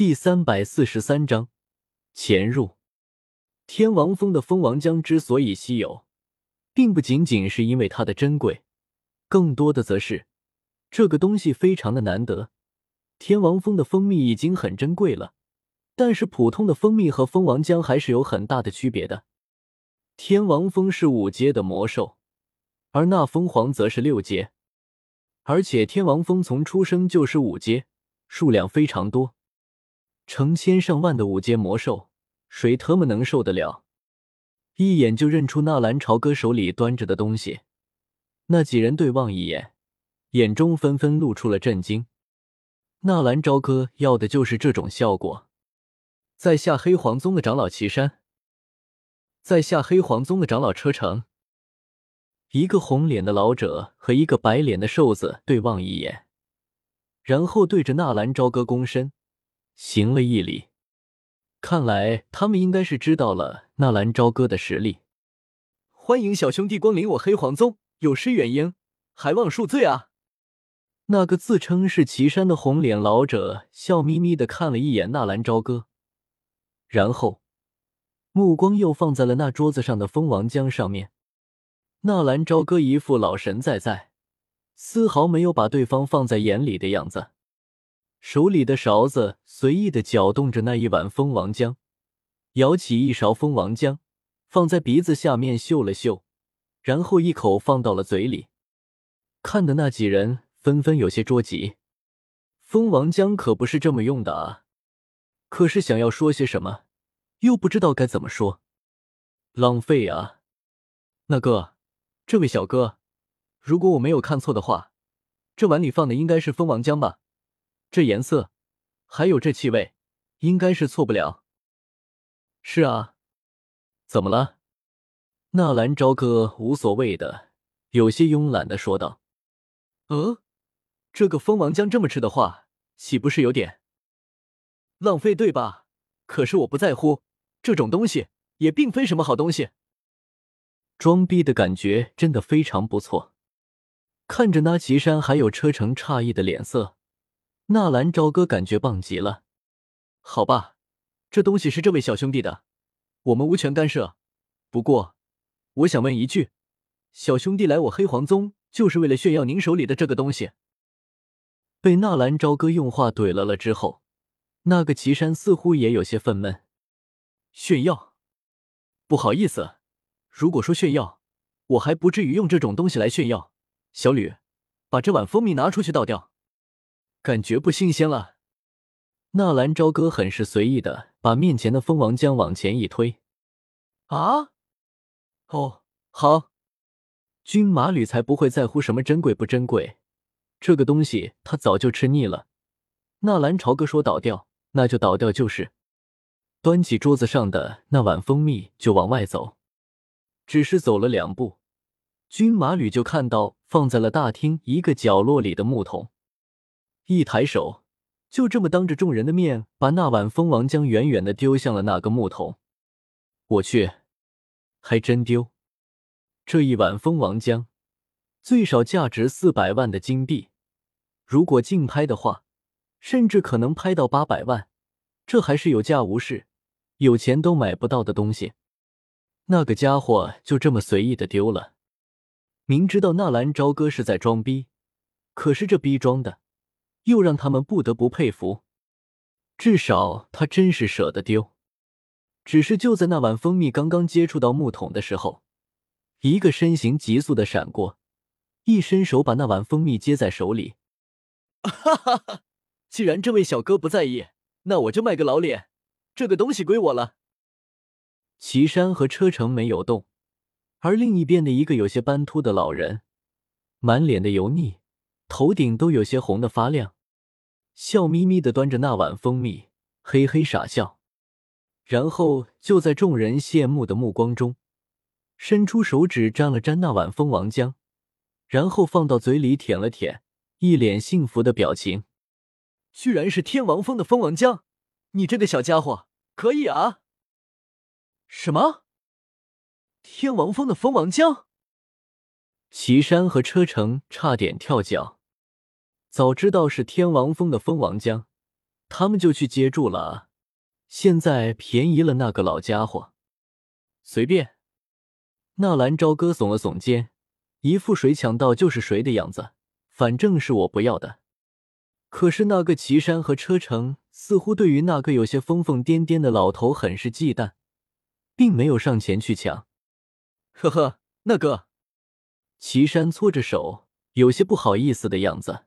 第三百四十三章潜入。天王峰的蜂王浆之所以稀有，并不仅仅是因为它的珍贵，更多的则是这个东西非常的难得。天王峰的蜂蜜已经很珍贵了，但是普通的蜂蜜和蜂王浆还是有很大的区别的。天王蜂是五阶的魔兽，而那蜂皇则是六阶，而且天王蜂从出生就是五阶，数量非常多，成千上万的五阶魔兽。谁特么能受得了？一眼就认出纳兰朝歌手里端着的东西。那几人对望一眼，眼中纷纷露出了震惊。纳兰朝歌要的就是这种效果。在下黑黄宗的长老岐山，在下黑黄宗的长老车成。一个红脸的老者和一个白脸的瘦子对望一眼，然后对着纳兰朝歌躬身，行了一礼。看来他们应该是知道了纳兰朝歌的实力。欢迎小兄弟光临我黑黄宗，有失远迎，还望恕罪啊！那个自称是岐山的红脸老者笑眯眯的看了一眼纳兰朝歌，然后目光又放在了那桌子上的蜂王浆上面。纳兰朝歌一副老神在在，丝毫没有把对方放在眼里的样子。手里的勺子随意的搅动着那一碗蜂王浆，舀起一勺蜂王浆，放在鼻子下面嗅了嗅，然后一口放到了嘴里。看的那几人纷纷有些着急，蜂王浆可不是这么用的啊！可是想要说些什么，又不知道该怎么说，浪费啊！那个，这位小哥，如果我没有看错的话，这碗里放的应该是蜂王浆吧？这颜色，还有这气味，应该是错不了。是啊，怎么了？纳兰朝歌无所谓的，有些慵懒的说道：“呃，这个蜂王浆这么吃的话，岂不是有点浪费，对吧？可是我不在乎，这种东西也并非什么好东西。”装逼的感觉真的非常不错。看着那岐山还有车程诧异的脸色。纳兰朝歌感觉棒极了，好吧，这东西是这位小兄弟的，我们无权干涉。不过，我想问一句，小兄弟来我黑皇宗就是为了炫耀您手里的这个东西？被纳兰朝歌用话怼了了之后，那个岐山似乎也有些愤懑。炫耀？不好意思，如果说炫耀，我还不至于用这种东西来炫耀。小吕，把这碗蜂蜜拿出去倒掉。感觉不新鲜了。纳兰朝歌很是随意的把面前的蜂王浆往前一推。啊，哦，好。军马吕才不会在乎什么珍贵不珍贵，这个东西他早就吃腻了。纳兰朝歌说倒掉，那就倒掉就是。端起桌子上的那碗蜂蜜就往外走，只是走了两步，军马吕就看到放在了大厅一个角落里的木桶。一抬手，就这么当着众人的面把那碗蜂王浆远远的丢向了那个木桶。我去，还真丢！这一碗蜂王浆最少价值四百万的金币，如果竞拍的话，甚至可能拍到八百万。这还是有价无市，有钱都买不到的东西。那个家伙就这么随意的丢了，明知道纳兰朝歌是在装逼，可是这逼装的。又让他们不得不佩服，至少他真是舍得丢。只是就在那碗蜂蜜刚刚接触到木桶的时候，一个身形急速的闪过，一伸手把那碗蜂蜜接在手里。哈哈哈！既然这位小哥不在意，那我就卖个老脸，这个东西归我了。岐山和车程没有动，而另一边的一个有些斑秃的老人，满脸的油腻。头顶都有些红的发亮，笑眯眯的端着那碗蜂蜜，嘿嘿傻笑，然后就在众人羡慕的目光中，伸出手指沾了沾那碗蜂王浆，然后放到嘴里舔了舔，一脸幸福的表情。居然是天王峰的蜂王浆，你这个小家伙可以啊！什么？天王峰的蜂王浆？岐山和车程差点跳脚。早知道是天王峰的蜂王浆，他们就去接住了。现在便宜了那个老家伙，随便。纳兰朝歌耸了耸肩，一副谁抢到就是谁的样子，反正是我不要的。可是那个岐山和车城似乎对于那个有些疯疯癫癫的老头很是忌惮，并没有上前去抢。呵呵，那个，岐山搓着手，有些不好意思的样子。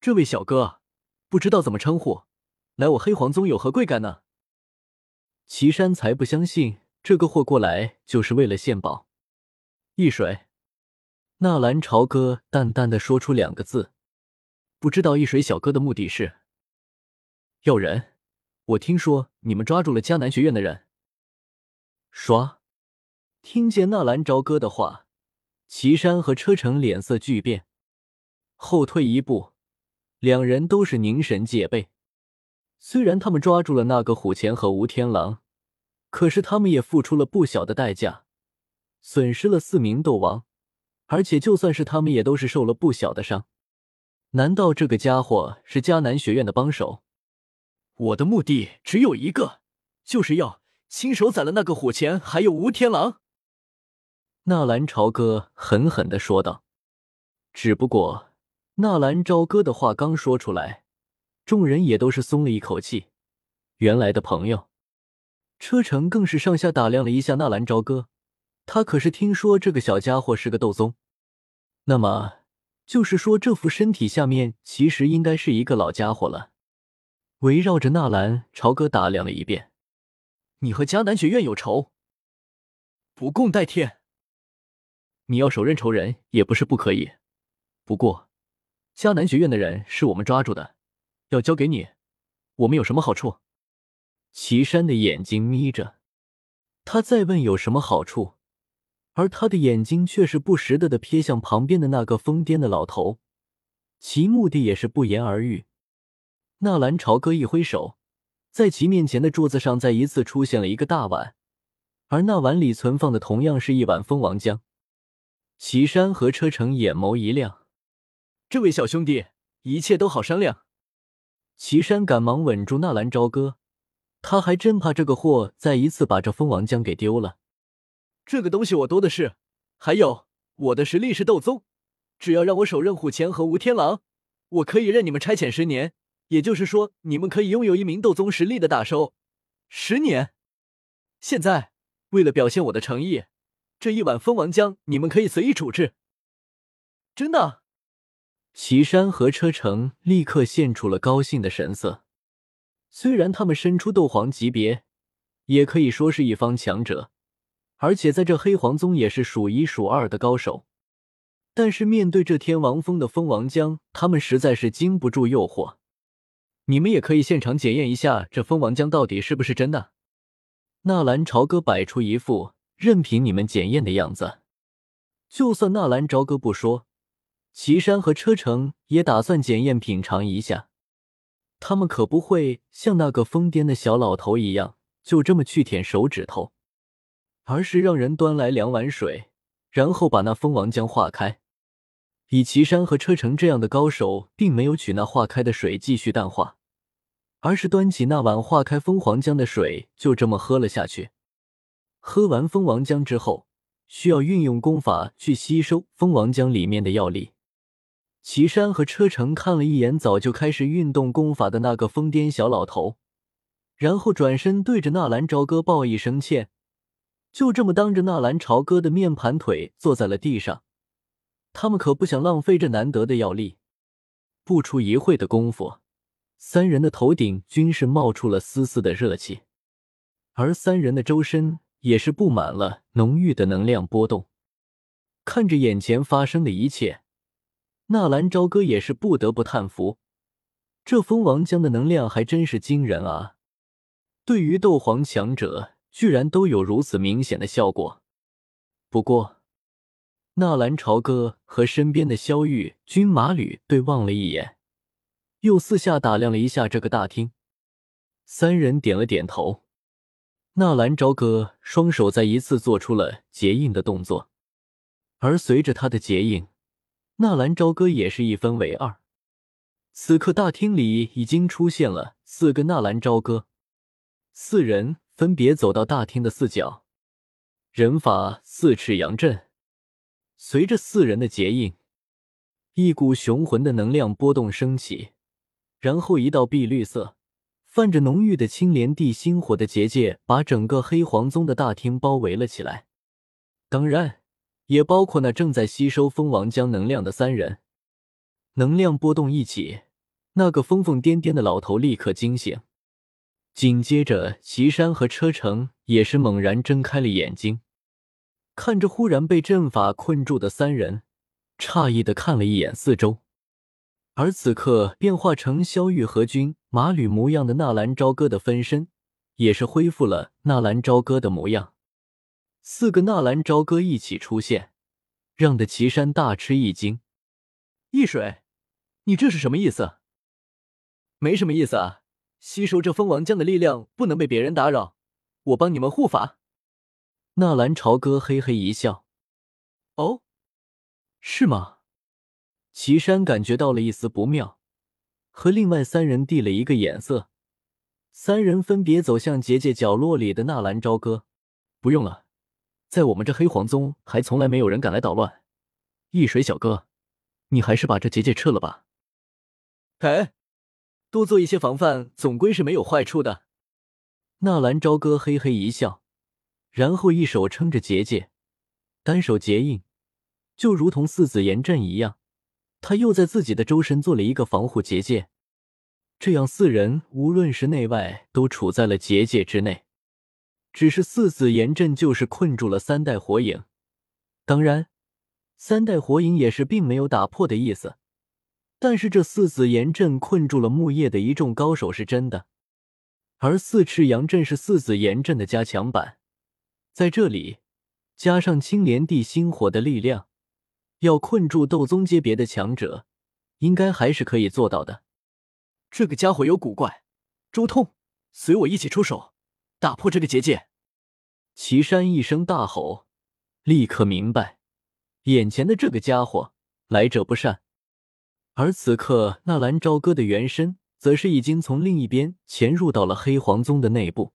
这位小哥，不知道怎么称呼，来我黑皇宗有何贵干呢？岐山才不相信这个货过来就是为了献宝。易水，纳兰朝歌淡淡的说出两个字，不知道易水小哥的目的是要人。我听说你们抓住了迦南学院的人。刷，听见纳兰朝歌的话，岐山和车程脸色巨变，后退一步，两人都是凝神戒备。虽然他们抓住了那个虎钳和吴天狼，可是他们也付出了不小的代价。损失了四名斗王，而且就算是他们，也都是受了不小的伤。难道这个家伙是迦南学院的帮手？我的目的只有一个，就是要亲手宰了那个虎钳，还有吴天狼。纳兰朝歌狠狠的说道。只不过，纳兰朝歌的话刚说出来，众人也都是松了一口气。原来的朋友，车程更是上下打量了一下纳兰朝歌。他可是听说这个小家伙是个斗宗，那么就是说这副身体下面其实应该是一个老家伙了。围绕着纳兰朝歌打量了一遍，你和迦南学院有仇，不共戴天。你要手刃仇人也不是不可以，不过迦南学院的人是我们抓住的，要交给你，我们有什么好处？岐山的眼睛眯着，他再问有什么好处？而他的眼睛却是不时的的瞥向旁边的那个疯癫的老头，其目的也是不言而喻。纳兰朝歌一挥手，在其面前的桌子上再一次出现了一个大碗，而那碗里存放的同样是一碗蜂王浆。岐山和车程眼眸一亮：“这位小兄弟，一切都好商量。”岐山赶忙稳住纳兰朝歌，他还真怕这个货再一次把这蜂王浆给丢了。这个东西我多的是，还有我的实力是斗宗，只要让我手刃虎钳和吴天狼，我可以任你们差遣十年。也就是说，你们可以拥有一名斗宗实力的大收，十年。现在为了表现我的诚意，这一碗蜂王浆你们可以随意处置。真的？岐山和车程立刻现出了高兴的神色。虽然他们身出斗皇级别，也可以说是一方强者。而且在这黑黄宗也是数一数二的高手，但是面对这天王峰的蜂王浆，他们实在是经不住诱惑。你们也可以现场检验一下这蜂王浆到底是不是真的。纳兰朝歌摆出一副任凭你们检验的样子。就算纳兰朝歌不说，岐山和车程也打算检验品尝一下。他们可不会像那个疯癫的小老头一样，就这么去舔手指头。而是让人端来两碗水，然后把那蜂王浆化开。以岐山和车程这样的高手，并没有取那化开的水继续淡化，而是端起那碗化开蜂王浆的水，就这么喝了下去。喝完蜂王浆之后，需要运用功法去吸收蜂王浆里面的药力。岐山和车程看了一眼早就开始运动功法的那个疯癫小老头，然后转身对着纳兰朝歌报一声歉。就这么当着纳兰朝歌的面盘腿坐在了地上，他们可不想浪费这难得的药力。不出一会的功夫，三人的头顶均是冒出了丝丝的热气，而三人的周身也是布满了浓郁的能量波动。看着眼前发生的一切，纳兰朝歌也是不得不叹服：这蜂王浆的能量还真是惊人啊！对于斗皇强者。居然都有如此明显的效果。不过，纳兰朝歌和身边的萧玉、军马吕对望了一眼，又四下打量了一下这个大厅。三人点了点头。纳兰朝歌双手再一次做出了结印的动作，而随着他的结印，纳兰朝歌也是一分为二。此刻大厅里已经出现了四个纳兰朝歌，四人分别走到大厅的四角，人法四尺阳阵。随着四人的结印，一股雄浑的能量波动升起，然后一道碧绿色、泛着浓郁的青莲地心火的结界把整个黑皇宗的大厅包围了起来。当然，也包括那正在吸收蜂王浆能量的三人。能量波动一起，那个疯疯癫癫的老头立刻惊醒，紧接着，岐山和车程也是猛然睁开了眼睛。看着忽然被阵法困住的三人，诧异的看了一眼四周，而此刻变化成萧玉和君马吕模样的纳兰朝歌的分身，也是恢复了纳兰朝歌的模样。四个纳兰朝歌一起出现，让的岐山大吃一惊。易水，你这是什么意思？没什么意思啊，吸收这蜂王浆的力量不能被别人打扰，我帮你们护法。纳兰朝歌嘿嘿一笑：“哦，是吗？”岐山感觉到了一丝不妙，和另外三人递了一个眼色。三人分别走向结界角落里的纳兰朝歌。不用了，在我们这黑皇宗，还从来没有人敢来捣乱。易水小哥，你还是把这结界撤了吧。哎，多做一些防范，总归是没有坏处的。纳兰朝歌嘿嘿一笑。然后一手撑着结界，单手结印，就如同四子炎阵一样。他又在自己的周身做了一个防护结界，这样四人无论是内外都处在了结界之内。只是四子炎阵就是困住了三代火影，当然，三代火影也是并没有打破的意思。但是这四子炎阵困住了木叶的一众高手是真的，而四赤阳阵是四子炎阵的加强版。在这里，加上青莲地心火的力量，要困住斗宗阶别的强者，应该还是可以做到的。这个家伙有古怪，周通，随我一起出手，打破这个结界！岐山一声大吼，立刻明白，眼前的这个家伙来者不善。而此刻，纳兰朝歌的原身，则是已经从另一边潜入到了黑皇宗的内部。